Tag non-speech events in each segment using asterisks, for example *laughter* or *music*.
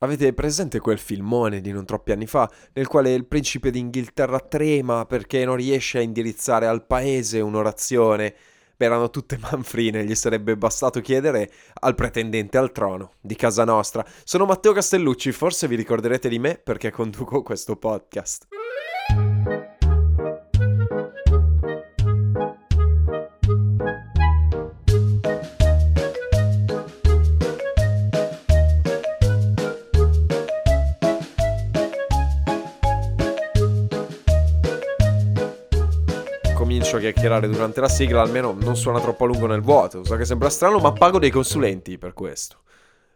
Avete presente quel filmone di non troppi anni fa, nel quale il principe d'Inghilterra trema perché non riesce a indirizzare al paese un'orazione? Beh, erano tutte *laughs* manfrine, gli sarebbe bastato chiedere al pretendente al trono di casa nostra. Sono Matteo Castellucci, forse vi ricorderete di me perché conduco questo podcast. A chiacchierare durante la sigla, almeno non suona troppo a lungo nel vuoto. So che sembra strano, ma pago dei consulenti per questo.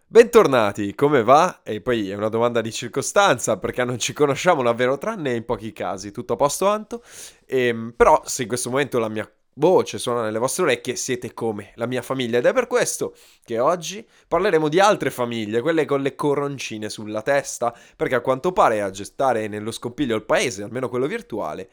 Bentornati, come va? E poi è una domanda di circostanza perché non ci conosciamo davvero tranne in pochi casi. Tutto a posto, Anto? E, ehm, però se in questo momento la mia voce suona nelle vostre orecchie, siete come la mia famiglia ed è per questo che oggi parleremo di altre famiglie, quelle con le coroncine sulla testa, perché a quanto pare a gestare nello scompiglio il paese, almeno quello virtuale,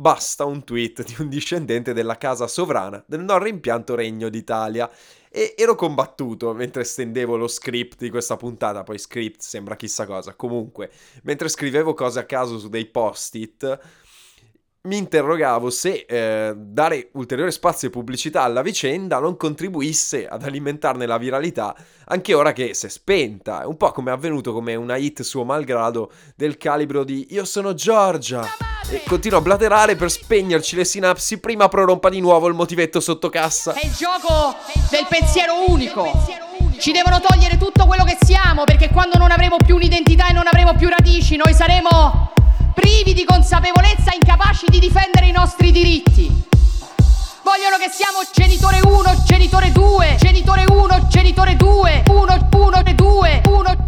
basta un tweet di un discendente della casa sovrana del non rimpianto Regno d'Italia. E ero combattuto mentre stendevo lo script di questa puntata, poi script sembra chissà cosa. Comunque, mentre scrivevo cose a caso su dei post-it, mi interrogavo se eh, dare ulteriore spazio e pubblicità alla vicenda non contribuisse ad alimentarne la viralità, anche ora che si è spenta, un po' come è avvenuto come una hit suo malgrado del calibro di Io sono Giorgia continua a blaterare per spegnerci le sinapsi prima prorompa di nuovo il motivetto sotto cassa. È il gioco del pensiero unico. Ci devono togliere tutto quello che siamo perché quando non avremo più un'identità e non avremo più radici, noi saremo privi di consapevolezza, incapaci di difendere i nostri diritti. Vogliono che siamo genitore 1, genitore 2, genitore 1, genitore 2, 1, 1 e 2, 1, 1,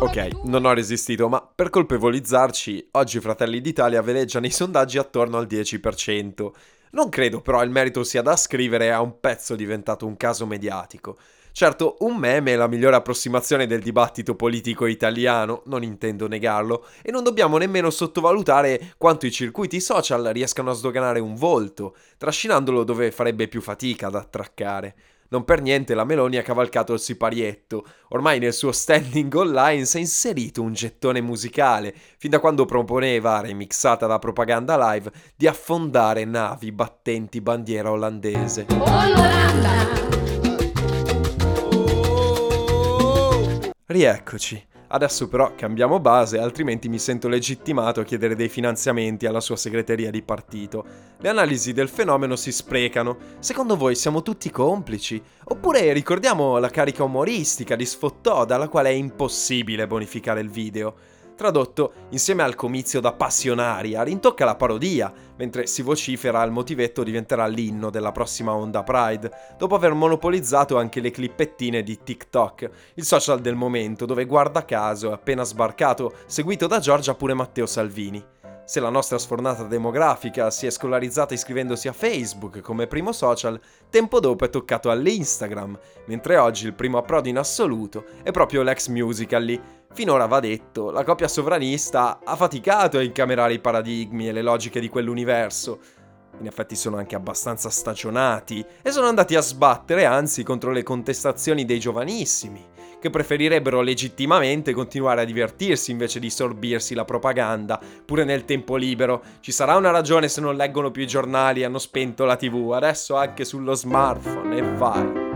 Ok, non ho resistito, ma per colpevolizzarci, oggi Fratelli d'Italia veleggiano i sondaggi attorno al 10%. Non credo però il merito sia da ascrivere a un pezzo diventato un caso mediatico. Certo, un meme è la migliore approssimazione del dibattito politico italiano, non intendo negarlo, e non dobbiamo nemmeno sottovalutare quanto i circuiti social riescano a sdoganare un volto, trascinandolo dove farebbe più fatica ad attraccare. Non per niente la Meloni ha cavalcato il siparietto. Ormai nel suo standing online si è inserito un gettone musicale, fin da quando proponeva, remixata da propaganda live, di affondare navi battenti bandiera olandese. Rieccoci. Adesso però cambiamo base, altrimenti mi sento legittimato a chiedere dei finanziamenti alla sua segreteria di partito. Le analisi del fenomeno si sprecano. Secondo voi siamo tutti complici? Oppure ricordiamo la carica umoristica di Sfottò dalla quale è impossibile bonificare il video? Tradotto, insieme al comizio da passionaria, rintocca la parodia, mentre si vocifera il motivetto diventerà l'inno della prossima onda Pride, dopo aver monopolizzato anche le clippettine di TikTok, il social del momento dove guarda caso è appena sbarcato, seguito da Giorgia pure Matteo Salvini. Se la nostra sfornata demografica si è scolarizzata iscrivendosi a Facebook come primo social, tempo dopo è toccato all'Instagram, mentre oggi il primo approdo in assoluto è proprio l'ex Musical.ly, Finora va detto, la coppia sovranista ha faticato a incamerare i paradigmi e le logiche di quell'universo. In effetti sono anche abbastanza stagionati e sono andati a sbattere anzi contro le contestazioni dei giovanissimi, che preferirebbero legittimamente continuare a divertirsi invece di sorbirsi la propaganda, pure nel tempo libero. Ci sarà una ragione se non leggono più i giornali e hanno spento la tv, adesso anche sullo smartphone e vai.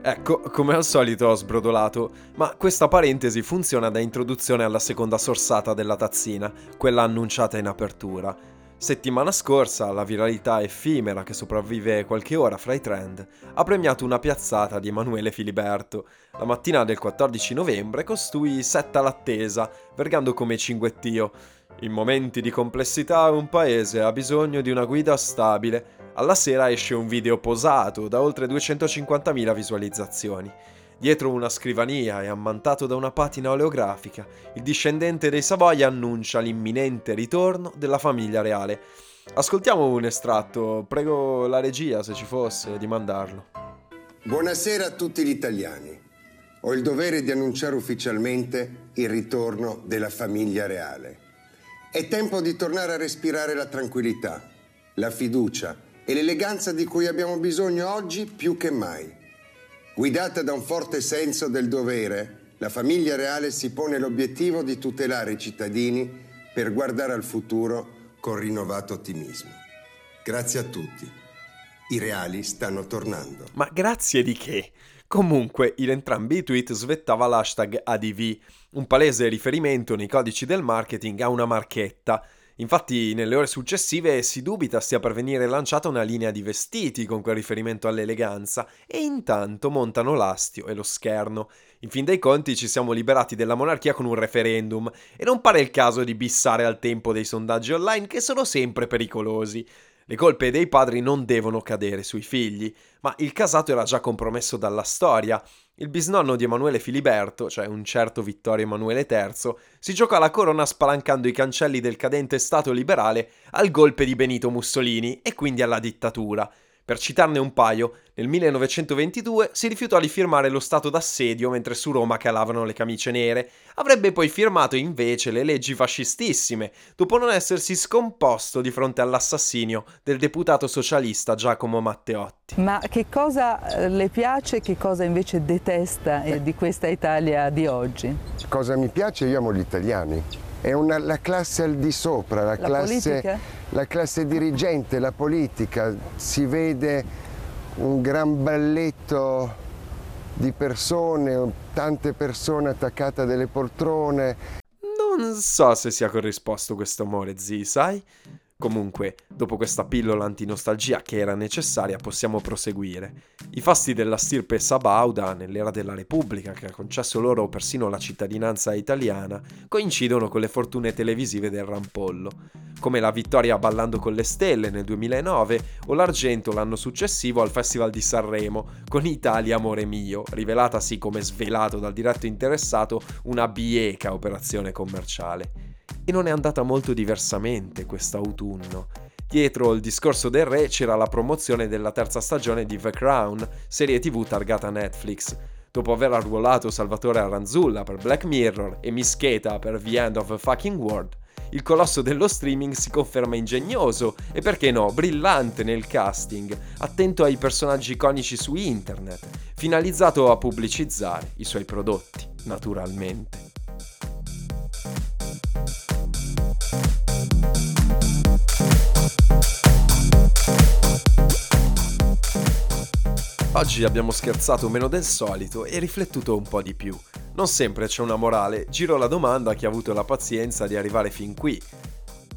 Ecco, come al solito ho sbrodolato, ma questa parentesi funziona da introduzione alla seconda sorsata della tazzina, quella annunciata in apertura. Settimana scorsa, la viralità effimera che sopravvive qualche ora fra i trend ha premiato una piazzata di Emanuele Filiberto. La mattina del 14 novembre costui setta l'attesa, vergando come cinguettio. In momenti di complessità un paese ha bisogno di una guida stabile alla sera esce un video posato da oltre 250.000 visualizzazioni. Dietro una scrivania e ammantato da una patina oleografica, il discendente dei Savoia annuncia l'imminente ritorno della famiglia reale. Ascoltiamo un estratto, prego la regia, se ci fosse, di mandarlo. Buonasera a tutti gli italiani. Ho il dovere di annunciare ufficialmente il ritorno della famiglia reale. È tempo di tornare a respirare la tranquillità, la fiducia e l'eleganza di cui abbiamo bisogno oggi più che mai. Guidata da un forte senso del dovere, la famiglia reale si pone l'obiettivo di tutelare i cittadini per guardare al futuro con rinnovato ottimismo. Grazie a tutti. I reali stanno tornando. Ma grazie di che? Comunque, in entrambi i tweet svettava l'hashtag ADV, un palese riferimento nei codici del marketing a una marchetta. Infatti, nelle ore successive si dubita stia per venire lanciata una linea di vestiti con quel riferimento all'eleganza, e intanto montano l'astio e lo scherno. In fin dei conti ci siamo liberati della monarchia con un referendum, e non pare il caso di bissare al tempo dei sondaggi online che sono sempre pericolosi. Le colpe dei padri non devono cadere sui figli, ma il casato era già compromesso dalla storia. Il bisnonno di Emanuele Filiberto, cioè un certo Vittorio Emanuele III, si giocò la corona spalancando i cancelli del cadente Stato liberale al golpe di Benito Mussolini e quindi alla dittatura. Per citarne un paio, nel 1922 si rifiutò di firmare lo stato d'assedio mentre su Roma calavano le camicie nere. Avrebbe poi firmato invece le leggi fascistissime, dopo non essersi scomposto di fronte all'assassinio del deputato socialista Giacomo Matteotti. Ma che cosa eh, le piace e che cosa invece detesta eh, di questa Italia di oggi? Cosa mi piace? Io amo gli italiani. È una, la classe al di sopra, la, La classe, politica? La classe dirigente, la politica. Si vede un gran balletto di persone, tante persone attaccate a delle poltrone. Non so se sia corrisposto questo amore, zi, sai? Comunque, dopo questa pillola antinostalgia che era necessaria, possiamo proseguire. I fasti della stirpe Sabauda, nell'era della Repubblica, che ha concesso loro persino la cittadinanza italiana, coincidono con le fortune televisive del Rampollo, come la vittoria Ballando con le Stelle nel 2009 o l'argento l'anno successivo al Festival di Sanremo, con Italia Amore Mio, rivelatasi come svelato dal diretto interessato una bieca operazione commerciale. E non è andata molto diversamente quest'autunno. Dietro il discorso del re c'era la promozione della terza stagione di The Crown, serie tv targata Netflix. Dopo aver arruolato Salvatore Aranzulla per Black Mirror e Mischeta per The End of a Fucking World, il colosso dello streaming si conferma ingegnoso e perché no, brillante nel casting, attento ai personaggi iconici su internet, finalizzato a pubblicizzare i suoi prodotti, naturalmente. Oggi abbiamo scherzato meno del solito e riflettuto un po' di più. Non sempre c'è una morale, giro la domanda a chi ha avuto la pazienza di arrivare fin qui.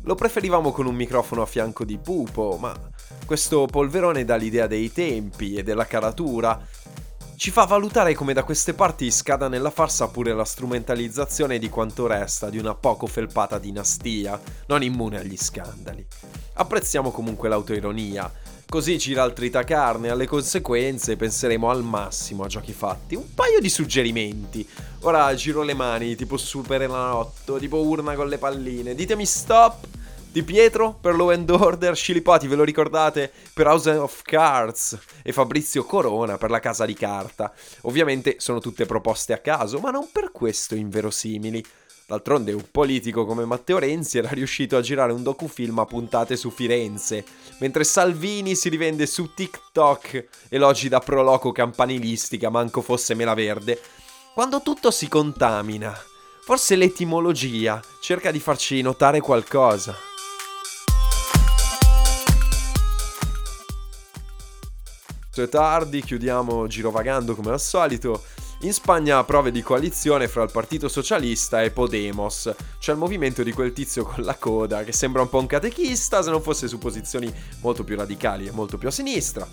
Lo preferivamo con un microfono a fianco di Pupo, ma questo polverone dà l'idea dei tempi e della caratura. Ci fa valutare come da queste parti scada nella farsa pure la strumentalizzazione di quanto resta di una poco felpata dinastia, non immune agli scandali. Apprezziamo comunque l'autoironia, Così gira al tritacarne, alle conseguenze penseremo al massimo a giochi fatti. Un paio di suggerimenti. Ora giro le mani, tipo Super Enanotto, tipo urna con le palline. Ditemi stop! Di Pietro per Law and Order, Scilipoti ve lo ricordate per House of Cards e Fabrizio Corona per La Casa di Carta. Ovviamente sono tutte proposte a caso, ma non per questo inverosimili. D'altronde un politico come Matteo Renzi era riuscito a girare un docufilm a puntate su Firenze, mentre Salvini si rivende su TikTok elogi da proloco campanilistica, manco fosse mela verde. Quando tutto si contamina, forse l'etimologia cerca di farci notare qualcosa. È tardi, chiudiamo girovagando come al solito. In Spagna prove di coalizione fra il Partito Socialista e Podemos, cioè il movimento di quel tizio con la coda che sembra un po' un catechista se non fosse su posizioni molto più radicali e molto più a sinistra.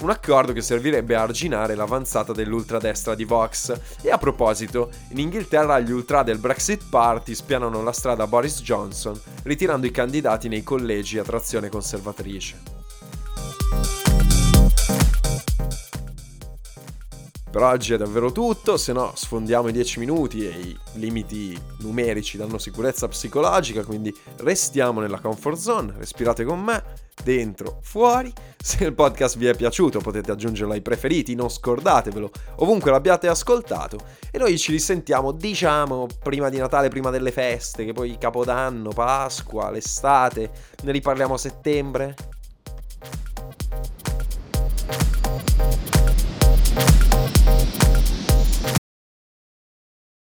Un accordo che servirebbe a arginare l'avanzata dell'ultradestra di Vox. E a proposito, in Inghilterra gli ultra del Brexit Party spianano la strada a Boris Johnson, ritirando i candidati nei collegi a trazione conservatrice. Per oggi è davvero tutto, se no sfondiamo i 10 minuti e i limiti numerici danno sicurezza psicologica, quindi restiamo nella comfort zone, respirate con me, dentro, fuori. Se il podcast vi è piaciuto potete aggiungerlo ai preferiti, non scordatevelo, ovunque l'abbiate ascoltato. E noi ci risentiamo, diciamo, prima di Natale, prima delle feste, che poi Capodanno, Pasqua, l'estate, ne riparliamo a settembre.